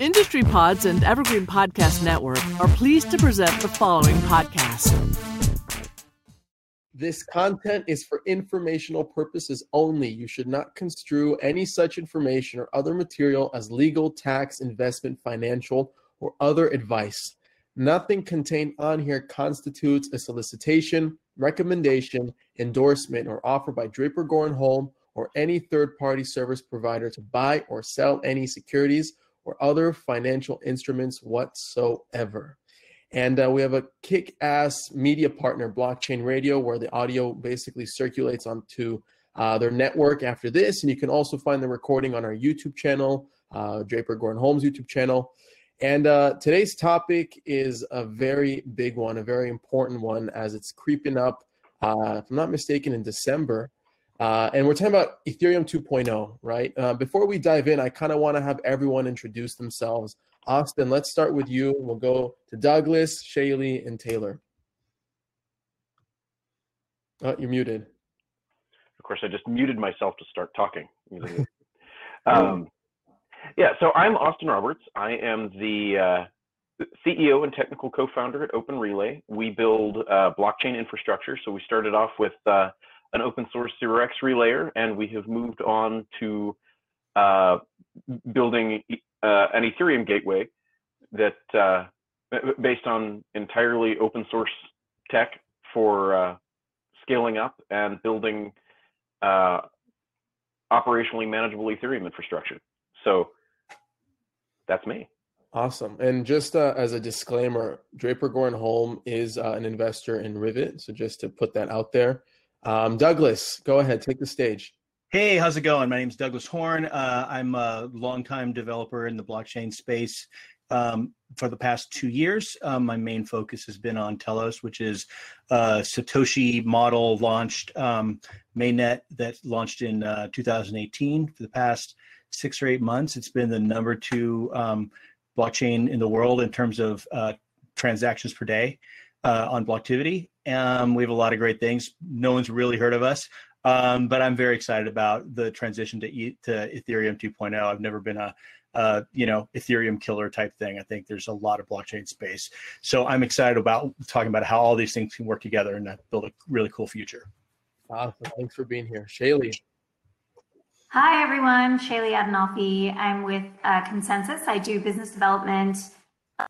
Industry Pods and Evergreen Podcast Network are pleased to present the following podcast. This content is for informational purposes only. You should not construe any such information or other material as legal, tax, investment, financial, or other advice. Nothing contained on here constitutes a solicitation, recommendation, endorsement, or offer by Draper Holm or any third party service provider to buy or sell any securities or other financial instruments whatsoever. And uh, we have a kick ass media partner, Blockchain Radio, where the audio basically circulates onto uh, their network after this. And you can also find the recording on our YouTube channel, uh, Draper Goren Holm's YouTube channel. And uh, today's topic is a very big one, a very important one, as it's creeping up, uh, if I'm not mistaken, in December. Uh, and we're talking about Ethereum 2.0, right? Uh, before we dive in, I kind of want to have everyone introduce themselves. Austin, let's start with you. We'll go to Douglas, Shaylee, and Taylor. Oh, you're muted. Of course, I just muted myself to start talking. um, yeah, so I'm Austin Roberts. I am the uh, CEO and technical co-founder at Open Relay. We build uh, blockchain infrastructure. So we started off with uh, an open source Zero X relayer, and we have moved on to uh, building uh, an Ethereum gateway that uh, based on entirely open source tech for uh, scaling up and building uh, operationally manageable Ethereum infrastructure. So that's me. Awesome. And just uh, as a disclaimer, Draper Goren Holm is uh, an investor in Rivet. So just to put that out there. Um, Douglas, go ahead, take the stage. Hey, how's it going? My name is Douglas Horn. Uh, I'm a longtime developer in the blockchain space. Um, for the past two years, um, my main focus has been on Telos, which is a Satoshi model launched um, mainnet that launched in uh, 2018. For the past six or eight months, it's been the number two um, blockchain in the world in terms of uh, transactions per day uh, on Blocktivity. Um, we have a lot of great things. No one's really heard of us, um, but I'm very excited about the transition to, e- to Ethereum 2.0. I've never been a uh, you know Ethereum killer type thing. I think there's a lot of blockchain space, so I'm excited about talking about how all these things can work together and build a really cool future. Awesome. Thanks for being here, Shaylee. Hi everyone, Shaylee Adinolfi. I'm with uh, ConsenSys. I do business development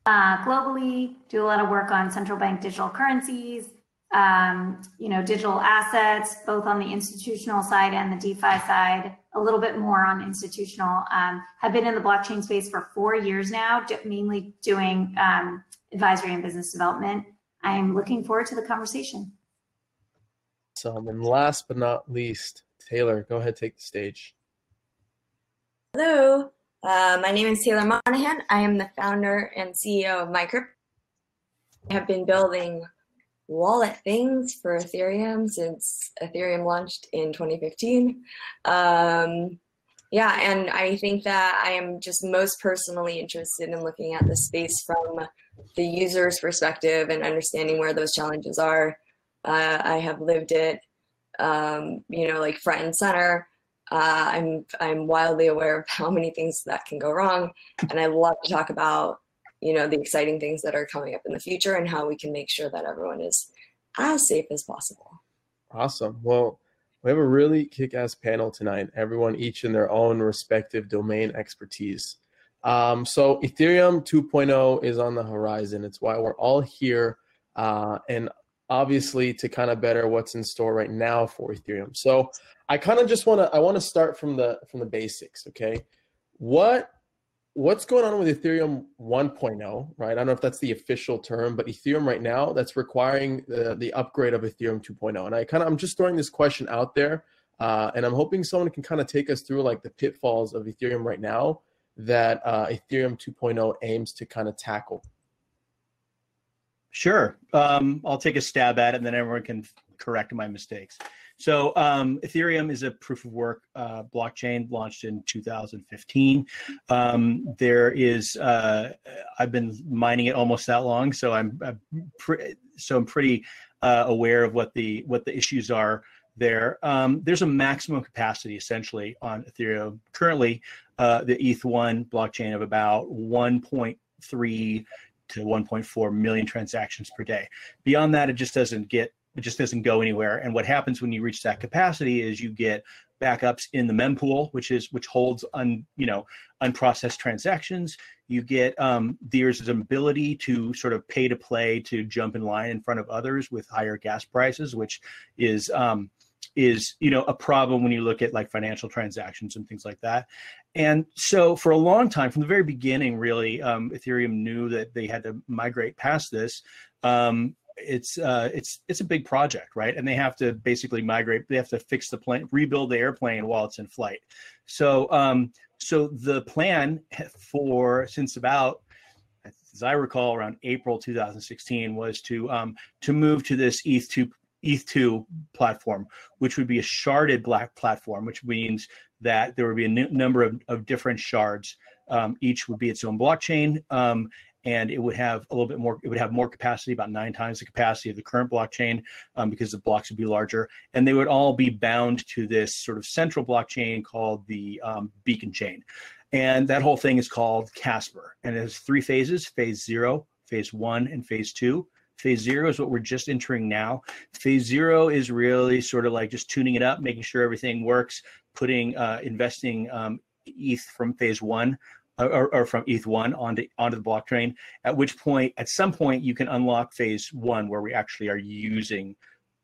uh, globally. Do a lot of work on central bank digital currencies, um, you know, digital assets, both on the institutional side and the DeFi side, a little bit more on institutional. Um, have been in the blockchain space for four years now, mainly doing um, advisory and business development. I'm looking forward to the conversation. So, and last but not least, Taylor, go ahead, take the stage. Hello, uh, my name is Taylor Monahan. I am the founder and CEO of MyCrypto. I have been building wallet things for Ethereum since Ethereum launched in 2015. Um, yeah, and I think that I am just most personally interested in looking at the space from the user's perspective and understanding where those challenges are. Uh, I have lived it, um, you know, like front and center. Uh, I'm I'm wildly aware of how many things that can go wrong, and I love to talk about you know the exciting things that are coming up in the future and how we can make sure that everyone is as safe as possible. Awesome. Well, we have a really kick-ass panel tonight. Everyone each in their own respective domain expertise. Um, so Ethereum 2.0 is on the horizon. It's why we're all here, uh, and obviously to kind of better what's in store right now for Ethereum. So I kind of just want to I want to start from the from the basics. Okay, what what's going on with Ethereum 1.0, right? I don't know if that's the official term, but Ethereum right now that's requiring the, the upgrade of Ethereum 2.0. And I kind of I'm just throwing this question out there, uh, and I'm hoping someone can kind of take us through like the pitfalls of Ethereum right now that uh, Ethereum 2.0 aims to kind of tackle. Sure, um, I'll take a stab at it, and then everyone can correct my mistakes. So um, Ethereum is a proof of work uh, blockchain launched in 2015. Um, there is uh, I've been mining it almost that long, so I'm, I'm pre- so I'm pretty uh, aware of what the what the issues are there. Um, there's a maximum capacity essentially on Ethereum. Currently, uh, the ETH1 blockchain of about 1.3 to 1.4 million transactions per day. Beyond that, it just doesn't get it just doesn't go anywhere. And what happens when you reach that capacity is you get backups in the mempool, which is which holds un you know unprocessed transactions. You get um, there's an ability to sort of pay to play to jump in line in front of others with higher gas prices, which is um, is you know a problem when you look at like financial transactions and things like that. And so for a long time from the very beginning really um, ethereum knew that they had to migrate past this. Um, it's uh, it's it's a big project right? And they have to basically migrate they have to fix the plane rebuild the airplane while it's in flight. So um, so the plan for since about as I recall, around April 2016, was to um, to move to this ETH2 ETH2 platform, which would be a sharded black platform, which means that there would be a n- number of, of different shards. Um, each would be its own blockchain, um, and it would have a little bit more. It would have more capacity, about nine times the capacity of the current blockchain, um, because the blocks would be larger, and they would all be bound to this sort of central blockchain called the um, Beacon chain, and that whole thing is called Casper, and it has three phases: phase zero, phase one, and phase two Phase zero is what we're just entering now. Phase zero is really sort of like just tuning it up, making sure everything works, putting uh, investing um, ETH from phase one uh, or, or, from ETH one onto onto the blockchain. At which point, at some point, you can unlock phase one where we actually are using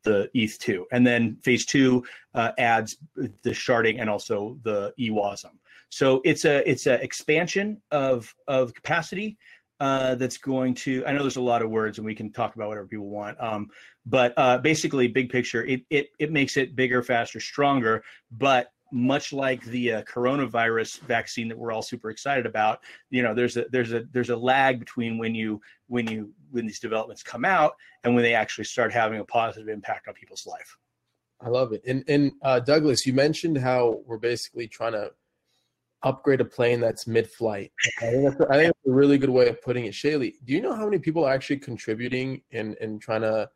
the ETH two, and then phase two uh, adds the sharding and also the EWASM. So it's a it's an expansion of of capacity uh, that's going to i know there's a lot of words and we can talk about whatever people want um, but uh, basically big picture it, it, it makes it bigger faster stronger but much like the uh, coronavirus vaccine that we're all super excited about you know there's a there's a there's a lag between when you when you when these developments come out and when they actually start having a positive impact on people's life. I love it. And and uh, douglas you mentioned how we're basically trying to upgrade a plane that's mid-flight. I think that's, I think that's a really good way of putting it. Shaylee, do you know how many people are actually contributing and and trying to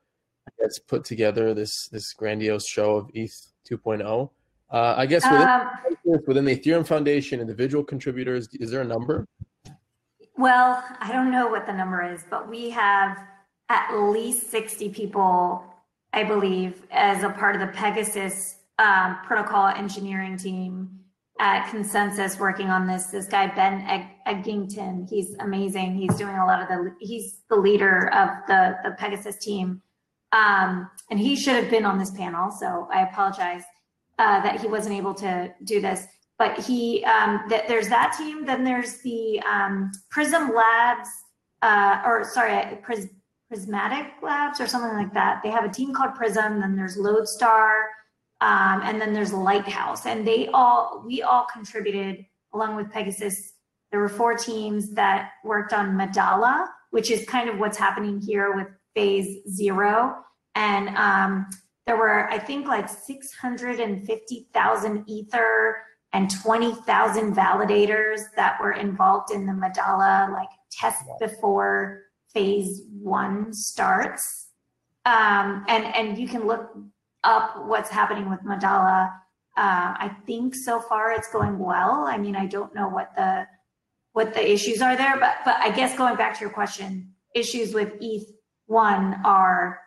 I guess put together this this grandiose show of ETH 2.0? Uh, I guess within, um, within the Ethereum Foundation, individual contributors, is there a number? Well, I don't know what the number is, but we have at least 60 people, I believe, as a part of the PegaSys um, protocol engineering team at ConsenSys working on this. This guy Ben Edgington, he's amazing. He's doing a lot of the. He's the leader of the the PegaSys team, um, and he should have been on this panel. So I apologize uh, that he wasn't able to do this. But he, um, there's that team. Then there's the um, Prism Labs, uh, or sorry, Pris, Prismatic Labs or something like that. They have a team called Prism. Then there's Lodestar. Um, and then there's Lighthouse, and they all we all contributed along with PegaSys. There were four teams that worked on Medalla, which is kind of what's happening here with Phase Zero, and um, there were I think like 650,000 Ether and 20,000 validators that were involved in the Medalla like test before Phase One starts. Um, and and you can look up what's happening with Medalla. Uh, I think so far it's going well. I mean, I don't know what the what the issues are there, but but I guess going back to your question, issues with ETH one are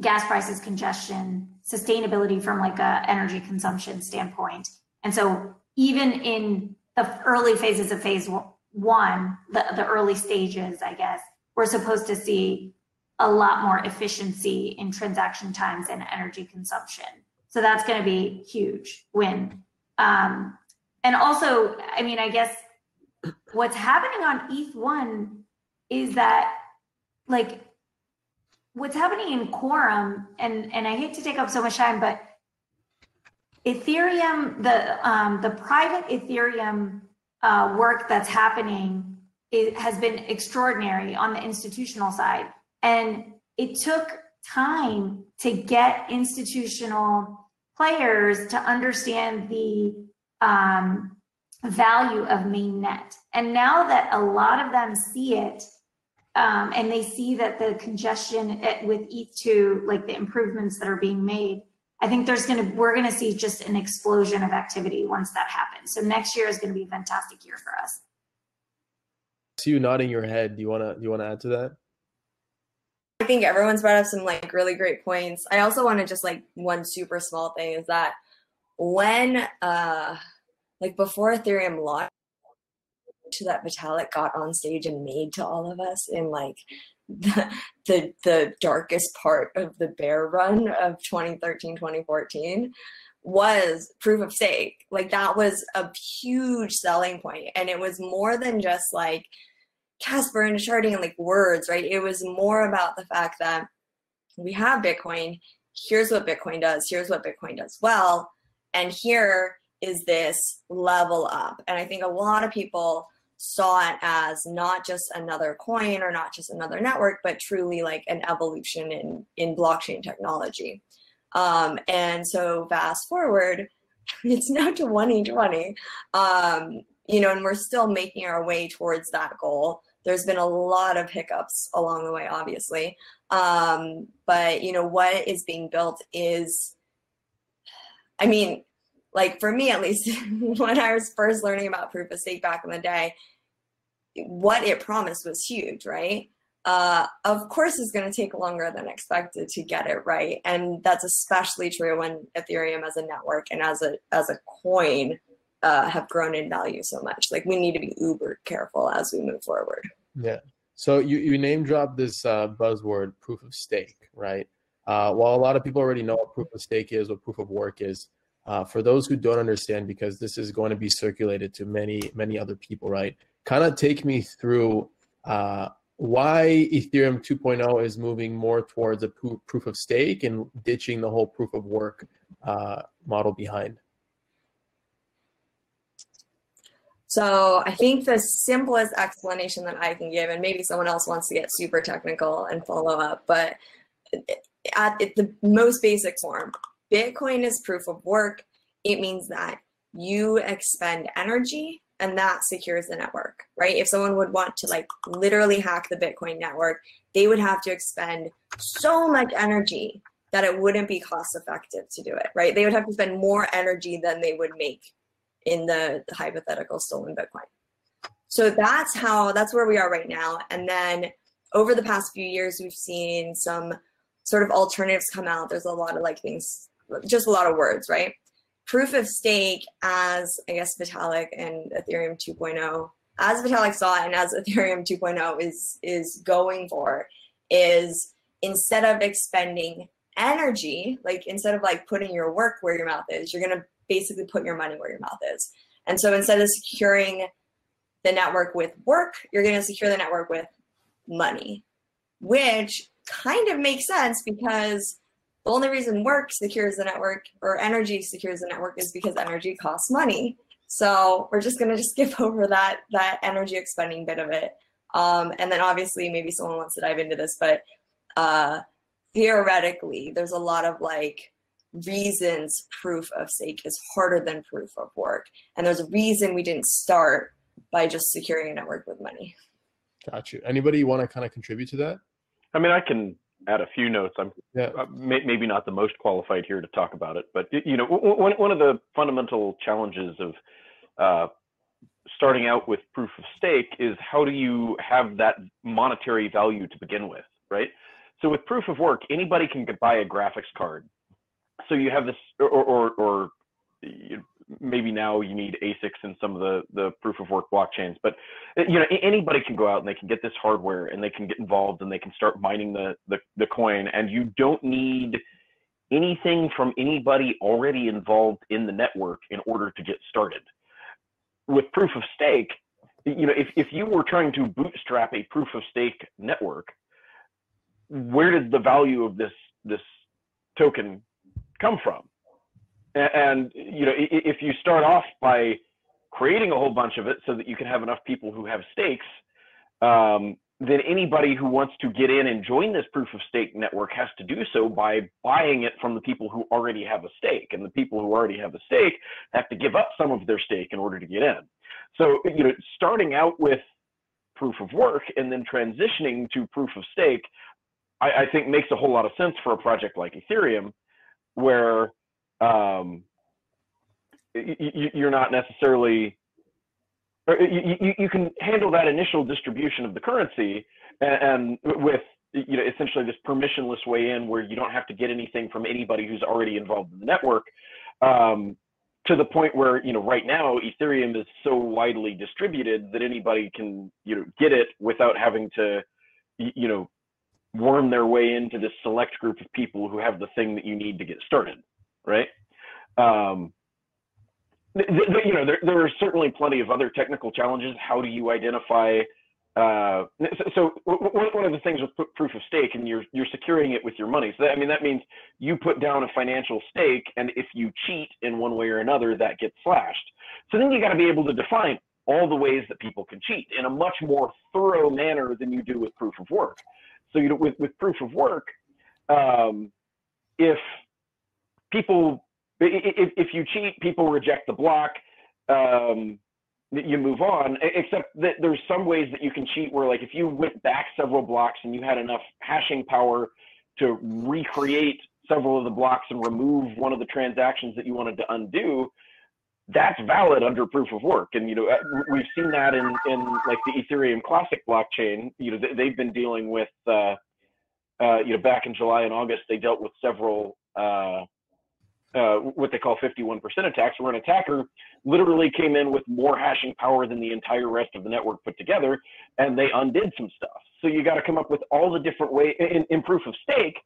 gas prices, congestion, sustainability from like a energy consumption standpoint, and so even in the early phases of phase one, the, the early stages, I guess, we're supposed to see a lot more efficiency in transaction times and energy consumption. So that's going to be huge win. Um, and also, I mean, I guess what's happening on ETH1 is that like what's happening in Quorum, and, and I hate to take up so much time, but Ethereum, the um, the private Ethereum uh, work that's happening has been extraordinary on the institutional side. And it took time to get institutional players to understand the um, value of mainnet. And now that a lot of them see it, um, and they see that the congestion at, with ETH2, like the improvements that are being made, I think there's going to we're going to see just an explosion of activity once that happens. So next year is going to be a fantastic year for us. See you nodding your head. Do you want to do you want to add to that? I think everyone's brought up some like really great points. I also want to just like one super small thing is that when uh like before Ethereum launched to that Vitalik got on stage and made to all of us in like the, the, the darkest part of the bear run of 2013 2014 was proof of stake like that was a huge selling point and it was more than just like casper and sharding and like words right it was more about the fact that we have bitcoin here's what bitcoin does here's what bitcoin does well and here is this level up and i think a lot of people saw it as not just another coin or not just another network, but truly like an evolution in in blockchain technology. Um, and so fast forward, it's now to 2020. Um, you know, and we're still making our way towards that goal. There's been a lot of hiccups along the way, obviously. Um, but you know, what is being built is I mean, like for me at least, when I was first learning about proof of stake back in the day, what it promised was huge, right? Uh, of course, it's going to take longer than expected to get it right, and that's especially true when Ethereum as a network and as a as a coin uh, have grown in value so much. Like we need to be uber careful as we move forward. Yeah. So you you name dropped this uh, buzzword, proof of stake, right? Uh, while a lot of people already know what proof of stake is, what proof of work is, uh, for those who don't understand, because this is going to be circulated to many many other people, right? kind of take me through uh, why Ethereum 2.0 is moving more towards a proof of stake and ditching the whole proof of work uh, model behind. So I think the simplest explanation that I can give, and maybe someone else wants to get super technical and follow up, but at the most basic form, Bitcoin is proof of work. It means that you expend energy and that secures the network, right? If someone would want to like literally hack the Bitcoin network, they would have to expend so much energy that it wouldn't be cost effective to do it, right? They would have to spend more energy than they would make in the, the hypothetical stolen Bitcoin. So that's how that's where we are right now. And then over the past few years, we've seen some sort of alternatives come out. There's a lot of like things, just a lot of words, right? proof of stake as I guess Vitalik and Ethereum 2.0, as Vitalik saw it and as Ethereum 2.0 is is going for, is instead of expending energy, like instead of like putting your work where your mouth is, you're gonna basically put your money where your mouth is. And so instead of securing the network with work, you're gonna secure the network with money, which kind of makes sense because the only reason work secures the network or energy secures the network is because energy costs money. So we're just gonna just skip over that that energy expending bit of it. Um, and then obviously maybe someone wants to dive into this, but uh, theoretically, there's a lot of like reasons proof of stake is harder than proof of work. And there's a reason we didn't start by just securing a network with money. Got you. Anybody want to kind of contribute to that? I mean, I can add a few notes. I'm yeah. uh, may, maybe not the most qualified here to talk about it, but you know, one one of the fundamental challenges of uh, starting out with proof of stake is how do you have that monetary value to begin with, right? So with proof of work, anybody can buy a graphics card. So you have this, or or, or maybe now you need ASICs in some of the the proof of work blockchains, but you know anybody can go out and they can get this hardware and they can get involved and they can start mining the the, the coin, and you don't need anything from anybody already involved in the network in order to get started. With proof of stake, you know if if you were trying to bootstrap a proof of stake network, where did the value of this this token come from? And, you know, if you start off by creating a whole bunch of it so that you can have enough people who have stakes, um, then anybody who wants to get in and join this proof of stake network has to do so by buying it from the people who already have a stake. And the people who already have a stake have to give up some of their stake in order to get in. So, you know, starting out with proof of work and then transitioning to proof of stake, I, I think makes a whole lot of sense for a project like Ethereum where um, you, you're not necessarily you, you, you, can handle that initial distribution of the currency and, and, with you know essentially this permissionless way in where you don't have to get anything from anybody who's already involved in the network um, to the point where you know right now ethereum is so widely distributed that anybody can you know get it without having to you know worm their way into this select group of people who have the thing that you need to get started right um, you know, there, there are certainly plenty of other technical challenges. How do you identify? Uh, so, so, one of the things with proof of stake, and you're you're securing it with your money. So that, I mean, that means you put down a financial stake, and if you cheat in one way or another, that gets slashed. So then you got to be able to define all the ways that people can cheat in a much more thorough manner than you do with proof of work. So you know, with with proof of work, um, if people if, if you cheat, people reject the block. Um, you move on, except that there's some ways that you can cheat where like if you went back several blocks and you had enough hashing power to recreate several of the blocks and remove one of the transactions that you wanted to undo, that's valid under proof of work. And you know uh, we've seen that in in like the Ethereum Classic blockchain. You know they've been dealing with uh, uh, you know back in July and August they dealt with several uh, uh, what they call 51% attacks, where an attacker literally came in with more hashing power than the entire rest of the network put together, and they undid some stuff. So you got to come up with all the different ways in, in, proof of stake.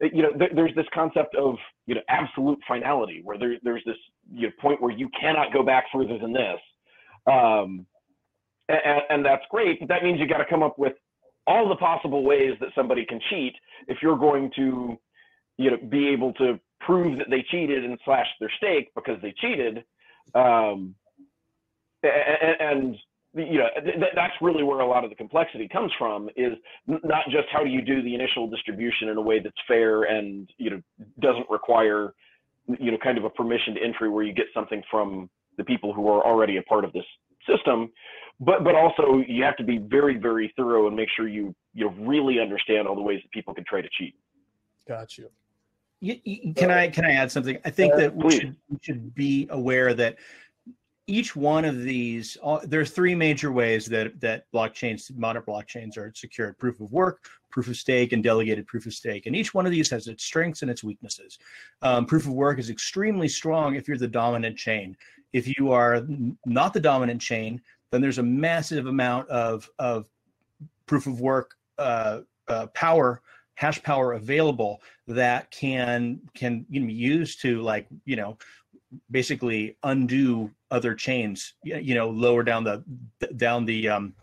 You know, th- there's this concept of you know absolute finality, where there, there's this you know, point where you cannot go back further than this, um, and, and that's great. But that means you got to come up with all the possible ways that somebody can cheat if you're going to you know be able to prove that they cheated and slashed their stake because they cheated. Um, and, and, you know th- that's really where a lot of the complexity comes from is not just how do you do the initial distribution in a way that's fair and you know doesn't require you know kind of a permissioned entry where you get something from the people who are already a part of this system but but also you have to be very very thorough and make sure you you know really understand all the ways that people can try to cheat. Got you. You, you, can I can I add something? I think uh, that we should, we should be aware that each one of these all, there are three major ways that that blockchains modern blockchains are secured proof of work proof of stake and delegated proof of stake. And each one of these has its strengths and its weaknesses. Um, proof of work is extremely strong if you're the dominant chain. If you are not the dominant chain then there's a massive amount of of proof of work uh, uh, power hash power available that can can be used to like you know basically undo other chains you know lower down the down the um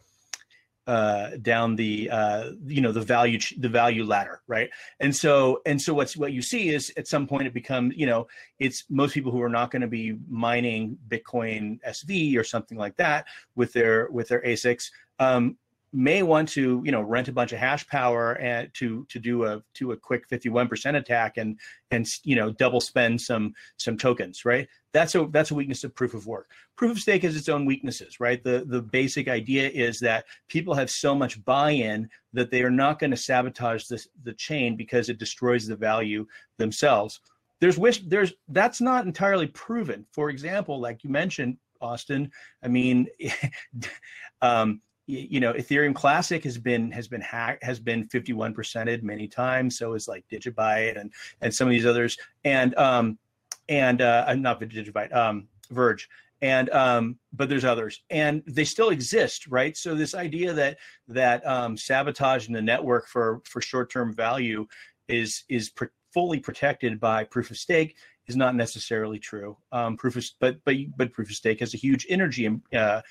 uh, down the uh, you know the value the value ladder right? And so and so what's what you see is at some point it becomes you know it's most people who are not going to be mining bitcoin sv or something like that with their with their asics um, may want to you know rent a bunch of hash power and to to do a to a quick 51% attack and and you know double spend some some tokens right? That's a that's a weakness of proof of work. Proof of stake has its own weaknesses right? The the basic idea is that people have so much buy-in that they are not going to sabotage this the chain because it destroys the value themselves. There's wish there's that's not entirely proven. For example like you mentioned austin i mean um, you know ethereum classic has been has been hacked has been 51 percented many times. So is like digibyte and and some of these others. And um and uh not digibyte um verge. And um but there's others. And they still exist right? So this idea that that um sabotaging the network for for short-term value is is pr- fully protected by proof of stake is not necessarily true. Um, proof of, but but but proof of stake has a huge energy uh,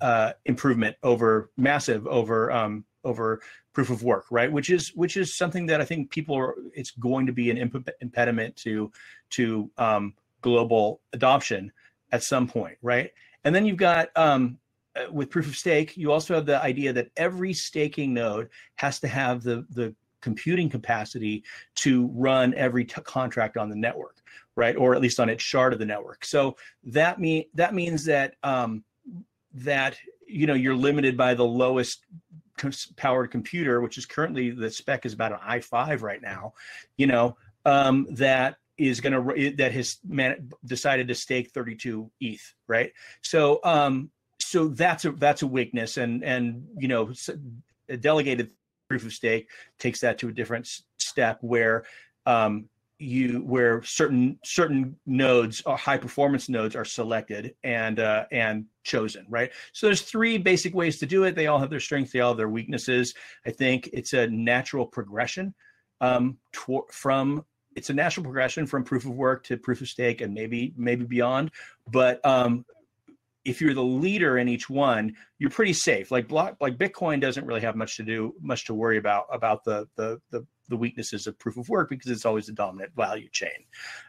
uh, improvement over massive over um, over proof of work, right? Which is which is something that I think people are. It's going to be an imp- impediment to to um, global adoption at some point, right? And then you've got um, uh, with proof of stake, you also have the idea that every staking node has to have the the computing capacity to run every t- contract on the network, right? Or at least on its shard of the network. So that mean that means that um, that you know you're limited by the lowest powered computer, which is currently the spec is about an i5 right now. You know um, that is going to that has man, decided to stake 32 ETH, right? So um, so that's a that's a weakness, and and you know delegated proof of stake takes that to a different step where um, you where certain certain nodes or high performance nodes are selected and uh, and chosen right? So there's three basic ways to do it. They all have their strengths they all have their weaknesses. I think it's a natural progression um, from it's a natural progression from proof of work to proof of stake and maybe maybe beyond. But um, if you're the leader in each one you're pretty safe like block like bitcoin doesn't really have much to do much to worry about about the the the the weaknesses of proof of work because it's always the dominant value chain.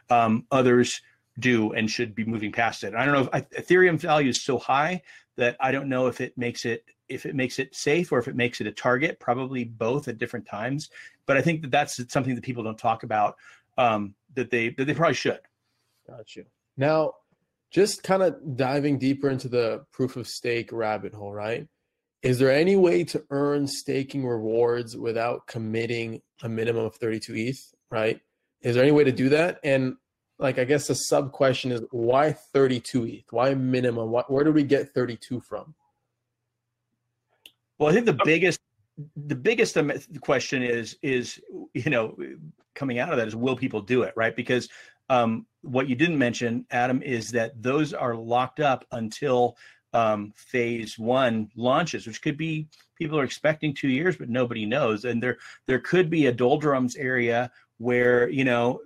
Um, others do and should be moving past it. I don't know if I, Ethereum value is so high that I don't know if it makes it if it makes it safe or if it makes it a target. Probably both at different times. But I think that that's something that people don't talk about um, that they that they probably should. Got you. Now, just kind of diving deeper into the proof of stake rabbit hole, right? Is there any way to earn staking rewards without committing a minimum of 32 ETH, right? Is there any way to do that? And like, I guess the sub question is why 32 ETH? Why minimum? What, where do we get 32 from? Well, I think the oh. biggest the biggest question is is you know coming out of that is will people do it right because um, what you didn't mention adam is that those are locked up until um, phase one launches, which could be people are expecting two years, but nobody knows. And there there could be a doldrums area where you know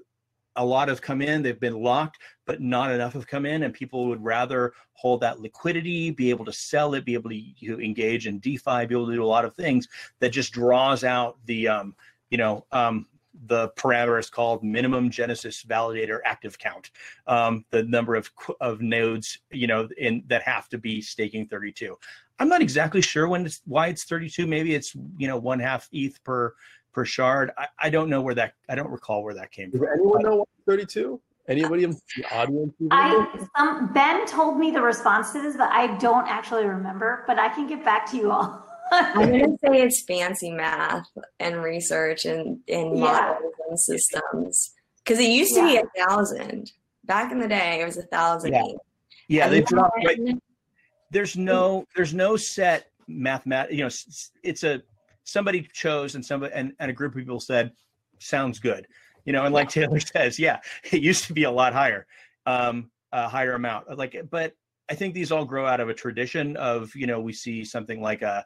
a lot have come in, they've been locked, but not enough have come in, and people would rather hold that liquidity, be able to sell it, be able to engage in DeFi, be able to do a lot of things that just draws out the um, you know um, the parameter is called minimum Genesis validator active count, um, the number of of nodes you know in that have to be staking 32. I'm not exactly sure when it's why it's 32. Maybe it's you know one half ETH per per shard. I, I don't know where that I don't recall where that came Does from. Does anyone know 32? Anybody in the audience? I um, Ben told me the response to this, but I don't actually remember. But I can get back to you all. I'm gonna say it's fancy math and research and, and yeah. models and systems. Because it used to yeah. be a thousand. Back in the day, it was a thousand. Yeah, yeah they dropped right. There's no there's no set mathemat. You know, it's a somebody chose and somebody and, and a group of people said, sounds good. You know, and like Taylor says, yeah, it used to be a lot higher, um, a higher amount. Like, but I think these all grow out of a tradition of, you know, we see something like a,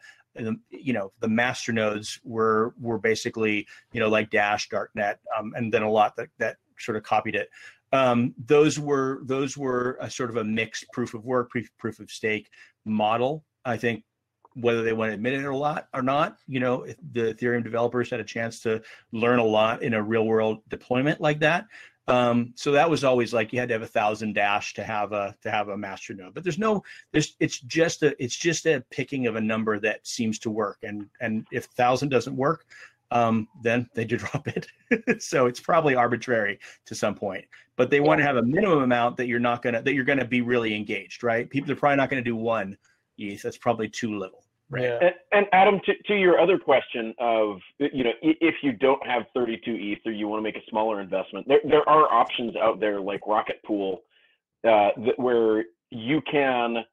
you know the master nodes were were basically you know like dash darknet um, and then a lot that that sort of copied it. Um, those were those were a sort of a mixed proof of work proof, proof of stake model. I think whether they want to admit it or lot or not you know the ethereum developers had a chance to learn a lot in a real world deployment like that um, so that was always like you had to have a thousand dash to have a to have a master node. But there's no there's it's just a it's just a picking of a number that seems to work. And and if thousand doesn't work, um, then they do drop it. so it's probably arbitrary to some point. But they want to have a minimum amount that you're not gonna that you're gonna be really engaged, right? People they're probably not gonna do one ETH. That's probably too little. Right. And, and, Adam, to, to your other question of, you know, if you don't have 32 ETH or you want to make a smaller investment, there, there are options out there like Rocket Pool uh, that, where you can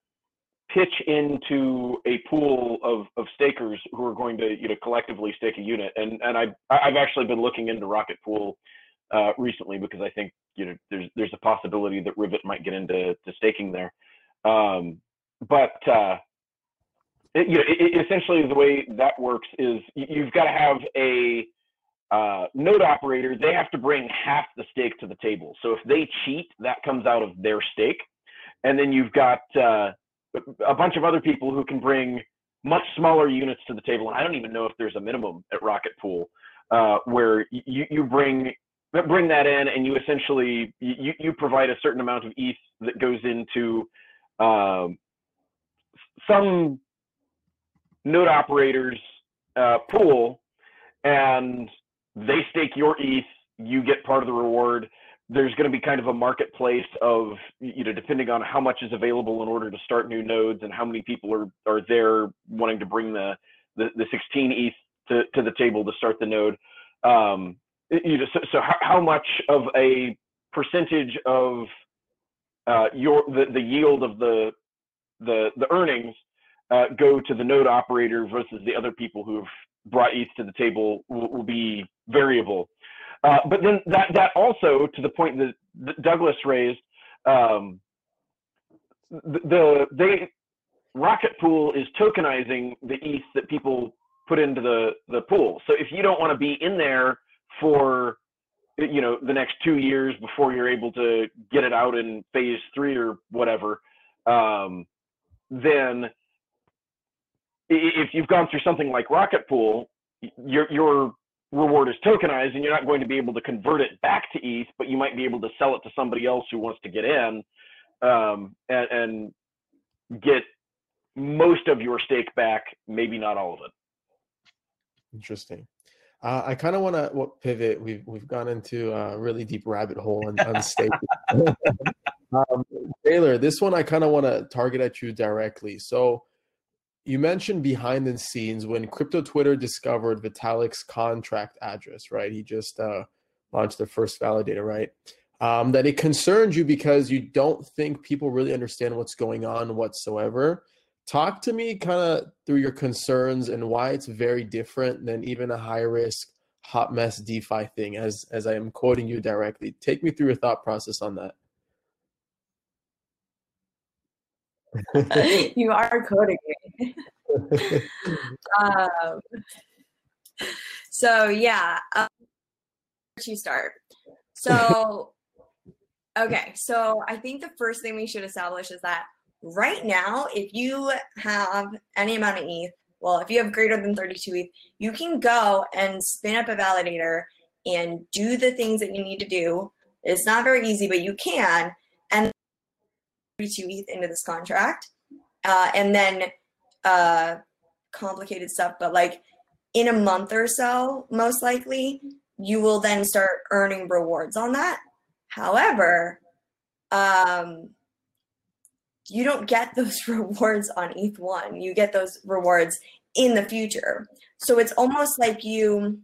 pitch into a pool of, of stakers who are going to, you know, collectively stake a unit. And, and I, I've actually been looking into Rocket Pool uh, recently because I think, you know, there's, there's a possibility that Rivet might get into to staking there. Um, but, uh, it, you know, it, essentially the way that works is you've got to have a uh, node operator. They have to bring half the stake to the table. So if they cheat, that comes out of their stake. And then you've got uh, a bunch of other people who can bring much smaller units to the table. And I don't even know if there's a minimum at Rocket Pool uh, where you, you bring bring that in and you essentially you, you provide a certain amount of ETH that goes into um, some node operators uh, pool and they stake your ETH, you get part of the reward. There's going to be kind of a marketplace of, you know, depending on how much is available in order to start new nodes and how many people are, are there wanting to bring the, the, the 16 ETH to, to the table to start the node. Um, you know, so, so how, how much of a percentage of uh, your the, the yield of the the the earnings uh, go to the node operator versus the other people who've brought ETH to the table will, will be variable. Uh, but then that that also to the point that, that Douglas raised, um, the, the they Rocket Pool is tokenizing the ETH that people put into the the pool. So if you don't want to be in there for you know the next two years before you're able to get it out in phase three or whatever, um, then if you've gone through something like Rocket Pool, your your reward is tokenized, and you're not going to be able to convert it back to ETH, but you might be able to sell it to somebody else who wants to get in, um, and, and get most of your stake back, maybe not all of it. Interesting. Uh, I kind of want to pivot. We've we've gone into a really deep rabbit hole on, on stake. um, Taylor, this one I kind of want to target at you directly. So you mentioned behind the scenes when crypto Twitter discovered Vitalik's contract address, right? He just uh, launched the first validator, right? Um, that it concerns you because you don't think people really understand what's going on whatsoever. Talk to me kind of through your concerns and why it's very different than even a high risk, hot mess DeFi thing, as as I am quoting you directly. Take me through your thought process on that. you are quoting me. um, so yeah, um, to start. So okay, so I think the first thing we should establish is that right now, if you have any amount of ETH, well, if you have greater than 32 ETH, you can go and spin up a validator and do the things that you need to do. It's not very easy, but you can. And 32 ETH into this contract. Uh, and then uh, complicated stuff, but like in a month or so, most likely, you will then start earning rewards on that. However, um, you don't get those rewards on ETH1. You get those rewards in the future. So it's almost like you,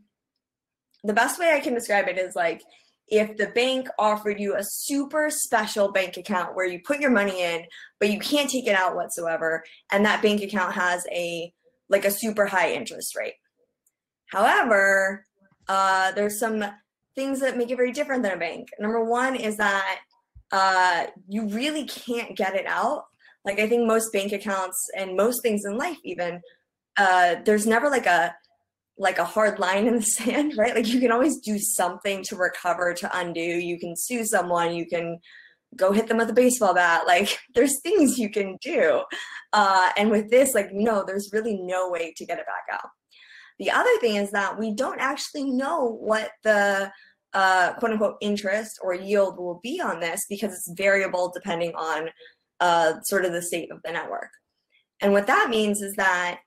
the best way I can describe it is like if the bank offered you a super special bank account where you put your money in, but you can't take it out whatsoever, and that bank account has a like a super high interest rate. However, uh, there's some things that make it very different than a bank. Number one is that uh, you really can't get it out. Like I think most bank accounts and most things in life, even uh, there's never like a like a hard line in the sand, right? Like you can always do something to recover, to undo. You can sue someone. You can go hit them with a baseball bat. Like there's things you can do. Uh, and with this, like no, there's really no way to get it back out. The other thing is that we don't actually know what the uh, quote unquote interest or yield will be on this because it's variable depending on uh, sort of the state of the network. And what that means is that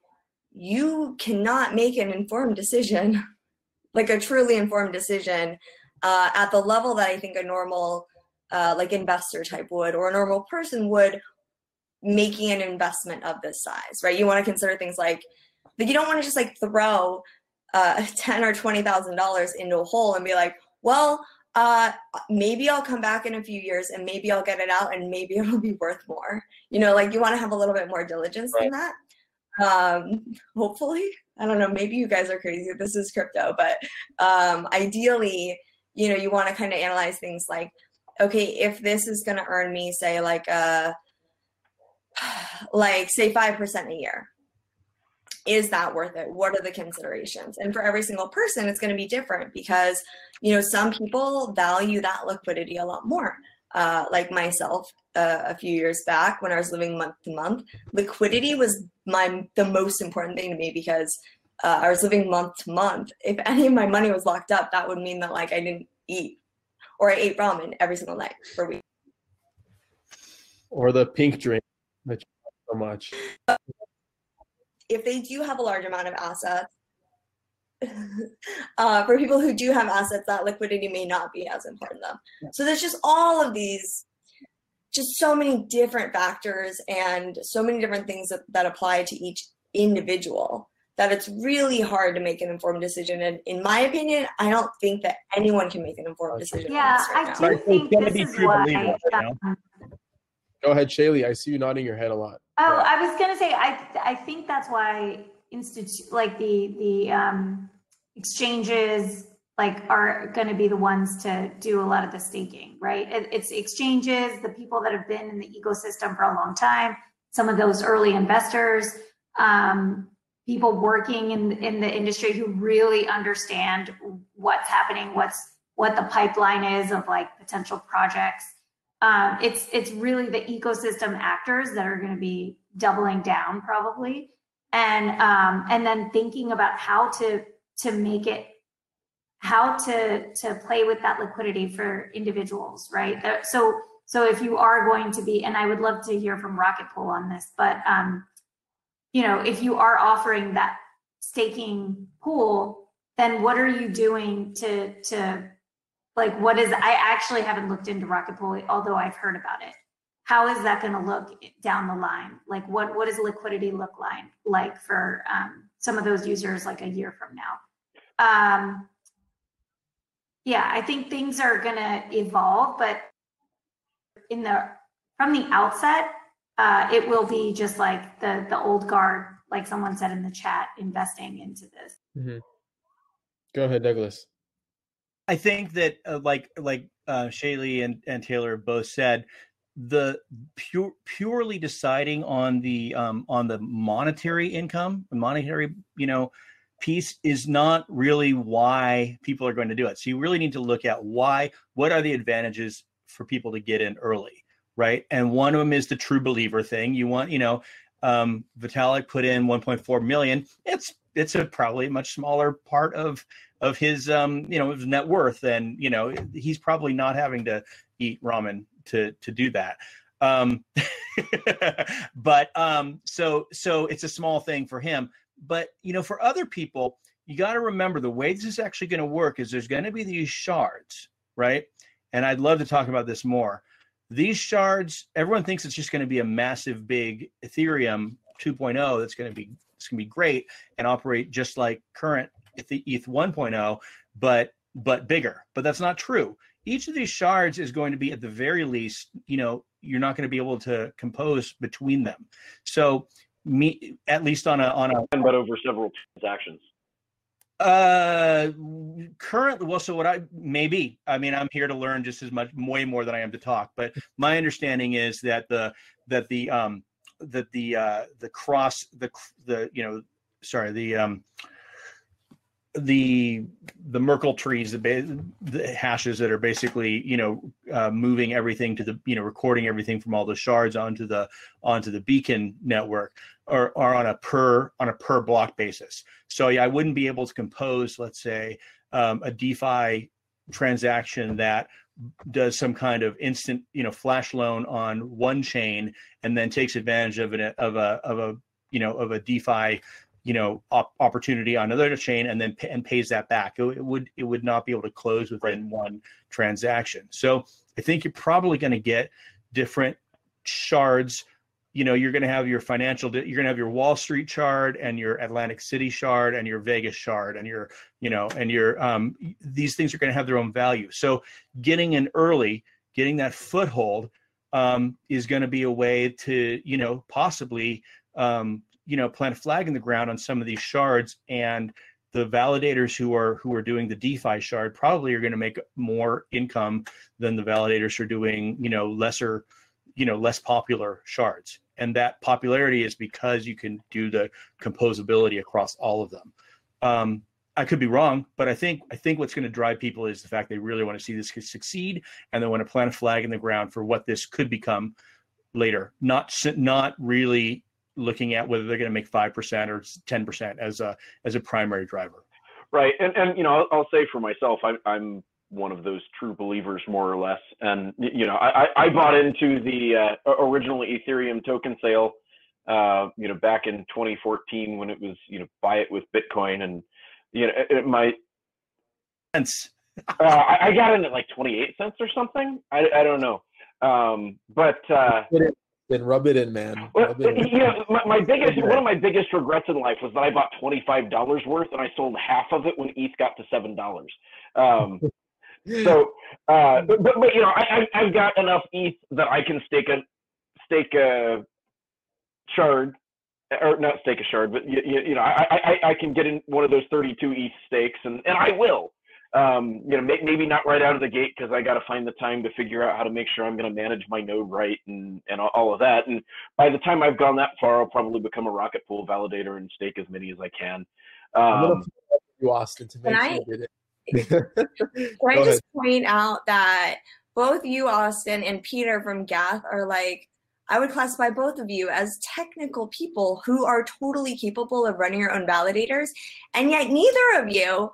you cannot make an informed decision, like a truly informed decision, uh, at the level that I think a normal, uh, like investor type would, or a normal person would, making an investment of this size, right? You want to consider things like, like you don't want to just like throw uh, ten or twenty thousand dollars into a hole and be like, well, uh, maybe I'll come back in a few years and maybe I'll get it out and maybe it'll be worth more. You know, like you want to have a little bit more diligence right. than that. Um, hopefully, I don't know, maybe you guys are crazy. This is crypto, but um, ideally, you know, you want to kind of analyze things like, okay, if this is going to earn me, say, like, uh, like say 5% a year, is that worth it? What are the considerations? And for every single person it's going to be different because you know some people value that liquidity a lot more uh, like myself uh, a few years back when i was living month to month liquidity was my the most important thing to me because uh, i was living month to month. If any of my money was locked up that would mean that like i didn't eat or i ate ramen every single night for a week. Or the pink drink that you so much. If they do have a large amount of assets, uh, for people who do have assets, that liquidity may not be as important to them. So there's just all of these, just so many different factors and so many different things that, that apply to each individual that it's really hard to make an informed decision. And in my opinion, I don't think that anyone can make an informed decision. Yeah, right I do Right, so think it's this be is true why. believers, you know? um, Go ahead, Shaylee. I see you nodding your head a lot. Oh, Yeah. I was gonna say, I, I think that's why institute, like the, the, um, exchanges, like, are gonna be the ones to do a lot of the staking, right? It, it's exchanges, the people that have been in the ecosystem for a long time, some of those early investors, um, people working in, in the industry who really understand what's happening, what's, what the pipeline is of like potential projects um, it's it's really the ecosystem actors that are going to be doubling down probably and um, and then thinking about how to to make it how to to play with that liquidity for individuals right? So so if you are going to be and i would love to hear from rocket pool on this but um, you know if you are offering that staking pool then what are you doing to to like what is i actually haven't looked into rocket pool although i've heard about it. How is that going to look down the line? Like what what does liquidity look like like for um, some of those users like a year from now? Um, yeah i think things are going to evolve but in the from the outset uh, it will be just like the the old guard like someone said in the chat investing into this Mhm. Go ahead, Douglas. I think that uh, like like uh, Shaylee and, and Taylor both said, the pure purely deciding on the um, on the monetary income, the monetary you know piece is not really why people are going to do it. So you really need to look at why. What are the advantages for people to get in early, right? And one of them is the true believer thing. You want you know um, Vitalik put in 1.4 million. It's it's a probably much smaller part of of his um you know his net worth and you know he's probably not having to eat ramen to to do that um but um so so it's a small thing for him but you know for other people you got to remember the way this is actually going to work is there's going to be these shards right? And i'd love to talk about this more. These shards everyone thinks it's just going to be a massive big ethereum 2.0 that's going to be it's going to be great and operate just like current ETH, ETH 1.0 but but bigger but that's not true. Each of these shards is going to be at the very least you know you're not going to be able to compose between them. So me at least on a on a but over several transactions. uh currently well so what i maybe i mean i'm here to learn just as much way more than i am to talk but my understanding is that the that the um that the uh the cross the the you know sorry the um the the merkle trees the, ba- the hashes that are basically you know uh, moving everything to the you know recording everything from all the shards onto the onto the beacon network are, are on a per on a per block basis. So yeah i wouldn't be able to compose let's say um, a defi transaction that does some kind of instant you know flash loan on one chain and then takes advantage of an of a of a you know of a defi you know op- opportunity on another chain and then and pays that back. It, it would it would not be able to close within one transaction. So i think you're probably going to get different shards. You know you're going to have your financial you're going to have your wall street shard and your atlantic city shard and your vegas shard and your you know and your um these things are going to have their own value. So getting in early getting that foothold um, is going to be a way to you know possibly um, you know plant a flag in the ground on some of these shards and the validators who are who are doing the defi shard probably are going to make more income than the validators who are doing you know lesser you know less popular shards. And that popularity is because you can do the composability across all of them. Um, i could be wrong but i think i think what's going to drive people is the fact they really want to see this succeed and they want to plant a flag in the ground for what this could become later. Not not really looking at whether they're going to make 5% or 10% as a as a primary driver Right, and and you know, I'll, I'll say for myself, I'm I'm one of those true believers, more or less. And you know, I I I bought into the uh, original Ethereum token sale, uh, you know, back in 2014 when it was you know buy it with Bitcoin, and you know, it, it might. Hence, Uh, I, I got in at like 28 cents or something. I I don't know. Um, but uh, Put in Then rub it in, man. Well, it in. you know, my, my biggest one of my biggest regrets in life was that I bought twenty five dollars worth and I sold half of it when ETH got to seven dollars. Um, so, uh, but, but but you know, I, I I've got enough ETH that I can stake a stake a shard, or not stake a shard, but you, you, you know, I, I I can get in one of those thirty two ETH stakes, and and I will. Um, you know, may, maybe not right out of the gate because I got to find the time to figure out how to make sure I'm going to manage my node right and and all- all of that. And by the time I've gone that far, I'll probably become a rocket pool validator and stake as many as I can. I'm gonna Um, put it up you, Austin, to make Can sure I- you did it. Can I Go just point out that both you, Austin, and Peter from Geth are like, I would classify both of you as technical people who are totally capable of running your own validators, and yet neither of you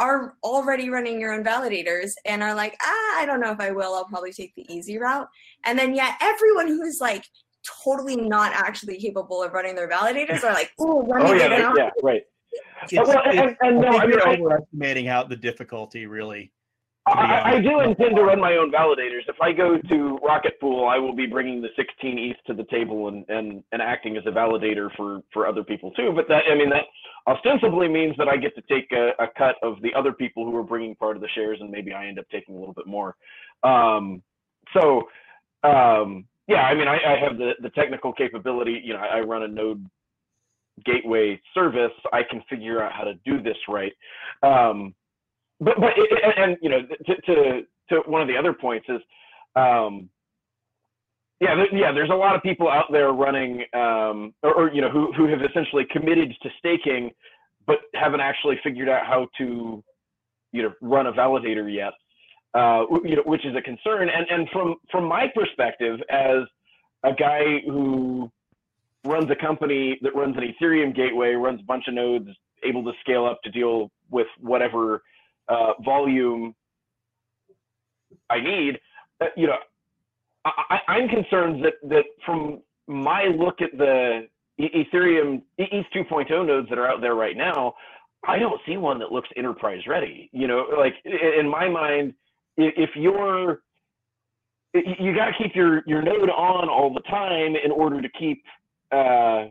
are already running your own validators and are like, ah, I don't know if I will. I'll probably take the easy route. And then yet everyone who's like totally not actually capable of running their validators are like, oh, run oh me yeah, down. that- yeah, right. It's, well, and, and, and no, I I think mean, you're I, overestimating how the difficulty really. I, I do intend to run my own validators. If I go to Rocket Pool, I will be bringing the 16 ETH to the table and, and, and acting as a validator for, for other people too. But that, I mean, that ostensibly means that I get to take a, a cut of the other people who are bringing part of the shares, and maybe I end up taking a little bit more. Um, so, um, yeah, I mean, I, I have the, the technical capability. You know, I, I run a node gateway service. I can figure out how to do this right. Um, but but it, and you know to, to to one of the other points is um yeah yeah there's a lot of people out there running um or, or you know who who have essentially committed to staking but haven't actually figured out how to you know run a validator yet uh you know which is a concern. And and from from my perspective as a guy who runs a company that runs an ethereum gateway runs a bunch of nodes able to scale up to deal with whatever uh, volume I need, uh, you know, I, I'm concerned that that from my look at the Ethereum ETH 2.0 nodes that are out there right now, I don't see one that looks enterprise ready. You know, like in my mind, if you're you got to keep your your node on all the time in order to keep uh,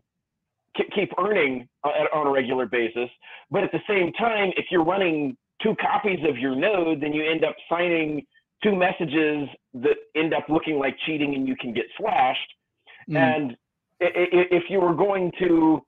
keep earning on on a regular basis. But at the same time, if you're running two copies of your node, then you end up signing two messages that end up looking like cheating and you can get slashed. Mm. And if you were going to,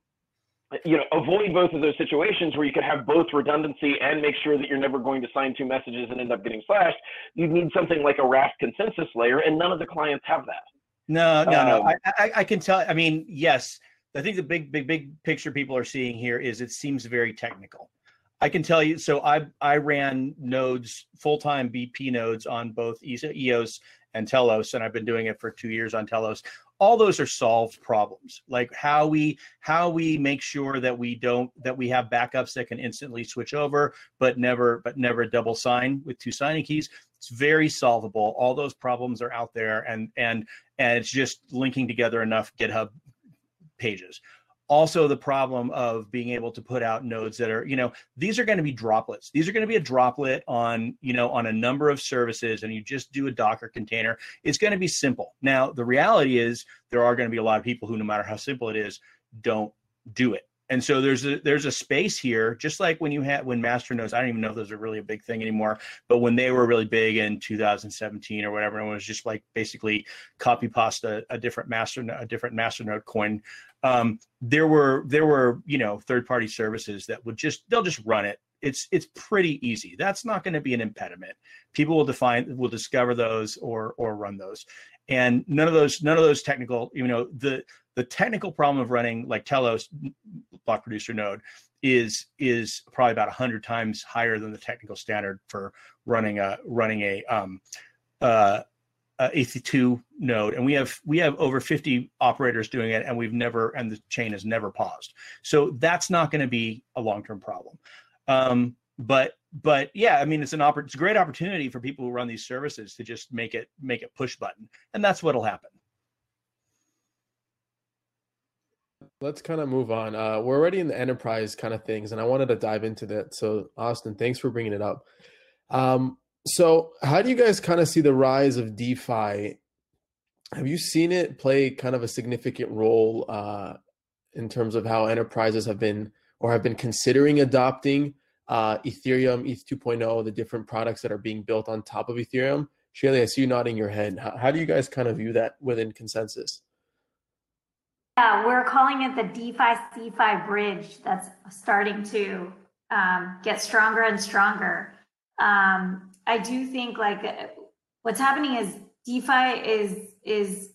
you know, avoid both of those situations where you could have both redundancy and make sure that you're never going to sign two messages and end up getting slashed, you'd need something like a Raft consensus layer, and none of the clients have that. No, no, no. Um, I, I, I can tell. I mean, yes. I think the big, big, big picture people are seeing here is it seems very technical. I can tell you. So I I ran nodes full time BP nodes on both EOS and Telos, and I've been doing it for two years on Telos. All those are solved problems, like how we how we make sure that we don't that we have backups that can instantly switch over, but never but never double sign with two signing keys. It's very solvable. All those problems are out there, and and and it's just linking together enough GitHub pages. Also, the problem of being able to put out nodes that are, you know, these are going to be droplets. These are going to be a droplet on, you know, on a number of services, and you just do a Docker container. It's going to be simple. Now, the reality is there are going to be a lot of people who, no matter how simple it is, don't do it. And so there's a there's a space here, just like when you had when master nodes. I don't even know if those are really a big thing anymore, but when they were really big in 2017 or whatever, and it was just like basically copy pasta a different master a different master node coin um, there were there were you know third party services that would just they'll just run it. It's it's pretty easy. That's not going to be an impediment. People will define will discover those or or run those. And none of those none of those technical you know the the technical problem of running like telos block producer node is is probably about 100 times higher than the technical standard for running a running a um uh uh, ETH2 node, and we have we have over 50 operators doing it, and we've never and the chain has never paused. So that's not going to be a long term problem. Um, but but yeah, I mean it's an oppor- it's a great opportunity for people who run these services to just make it make it push button, and that's what'll happen. Let's kind of move on. Uh, we're already in the enterprise kind of things, and I wanted to dive into that. So, Austin, thanks for bringing it up. Um, so, how do you guys kind of see the rise of DeFi have you seen it play kind of a significant role uh, in terms of how enterprises have been or have been considering adopting uh, Ethereum, ETH 2.0, the different products that are being built on top of Ethereum? Shaylee, I see you nodding your head. How, how do you guys kind of view that within ConsenSys? Yeah, we're calling it the DeFi CeFi bridge that's starting to um, get stronger and stronger. Um, I do think like what's happening is DeFi is is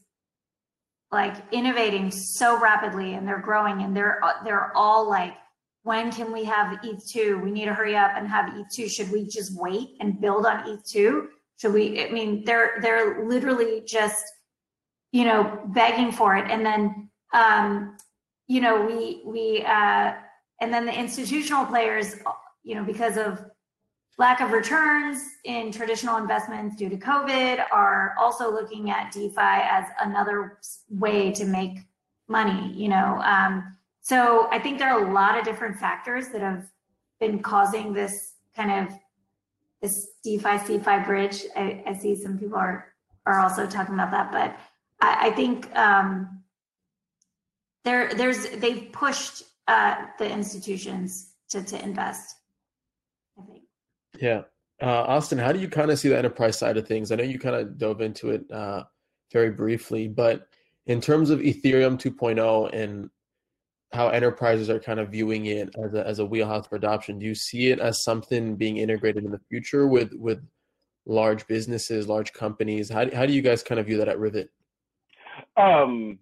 like innovating so rapidly and they're growing and they're they're all like when can we have ETH2? We need to hurry up and have ETH2. Should we just wait and build on ETH2? Should we I mean they're they're literally just you know begging for it and then um you know we we uh and then the institutional players you know because of lack of returns in traditional investments due to COVID are also looking at DeFi as another way to make money, you know. Um, so I think there are a lot of different factors that have been causing this kind of this DeFi CeFi bridge. I, I see some people are are also talking about that, but I, I think um, there there's they've pushed uh, the institutions to to invest. Yeah. Uh, Austin, how do you kind of see the enterprise side of things? I know you kind of dove into it uh, very briefly, but in terms of Ethereum 2.0 and how enterprises are kind of viewing it as a, as a wheelhouse for adoption, do you see it as something being integrated in the future with with large businesses, large companies? How, how do you guys kind of view that at Rivet? Um,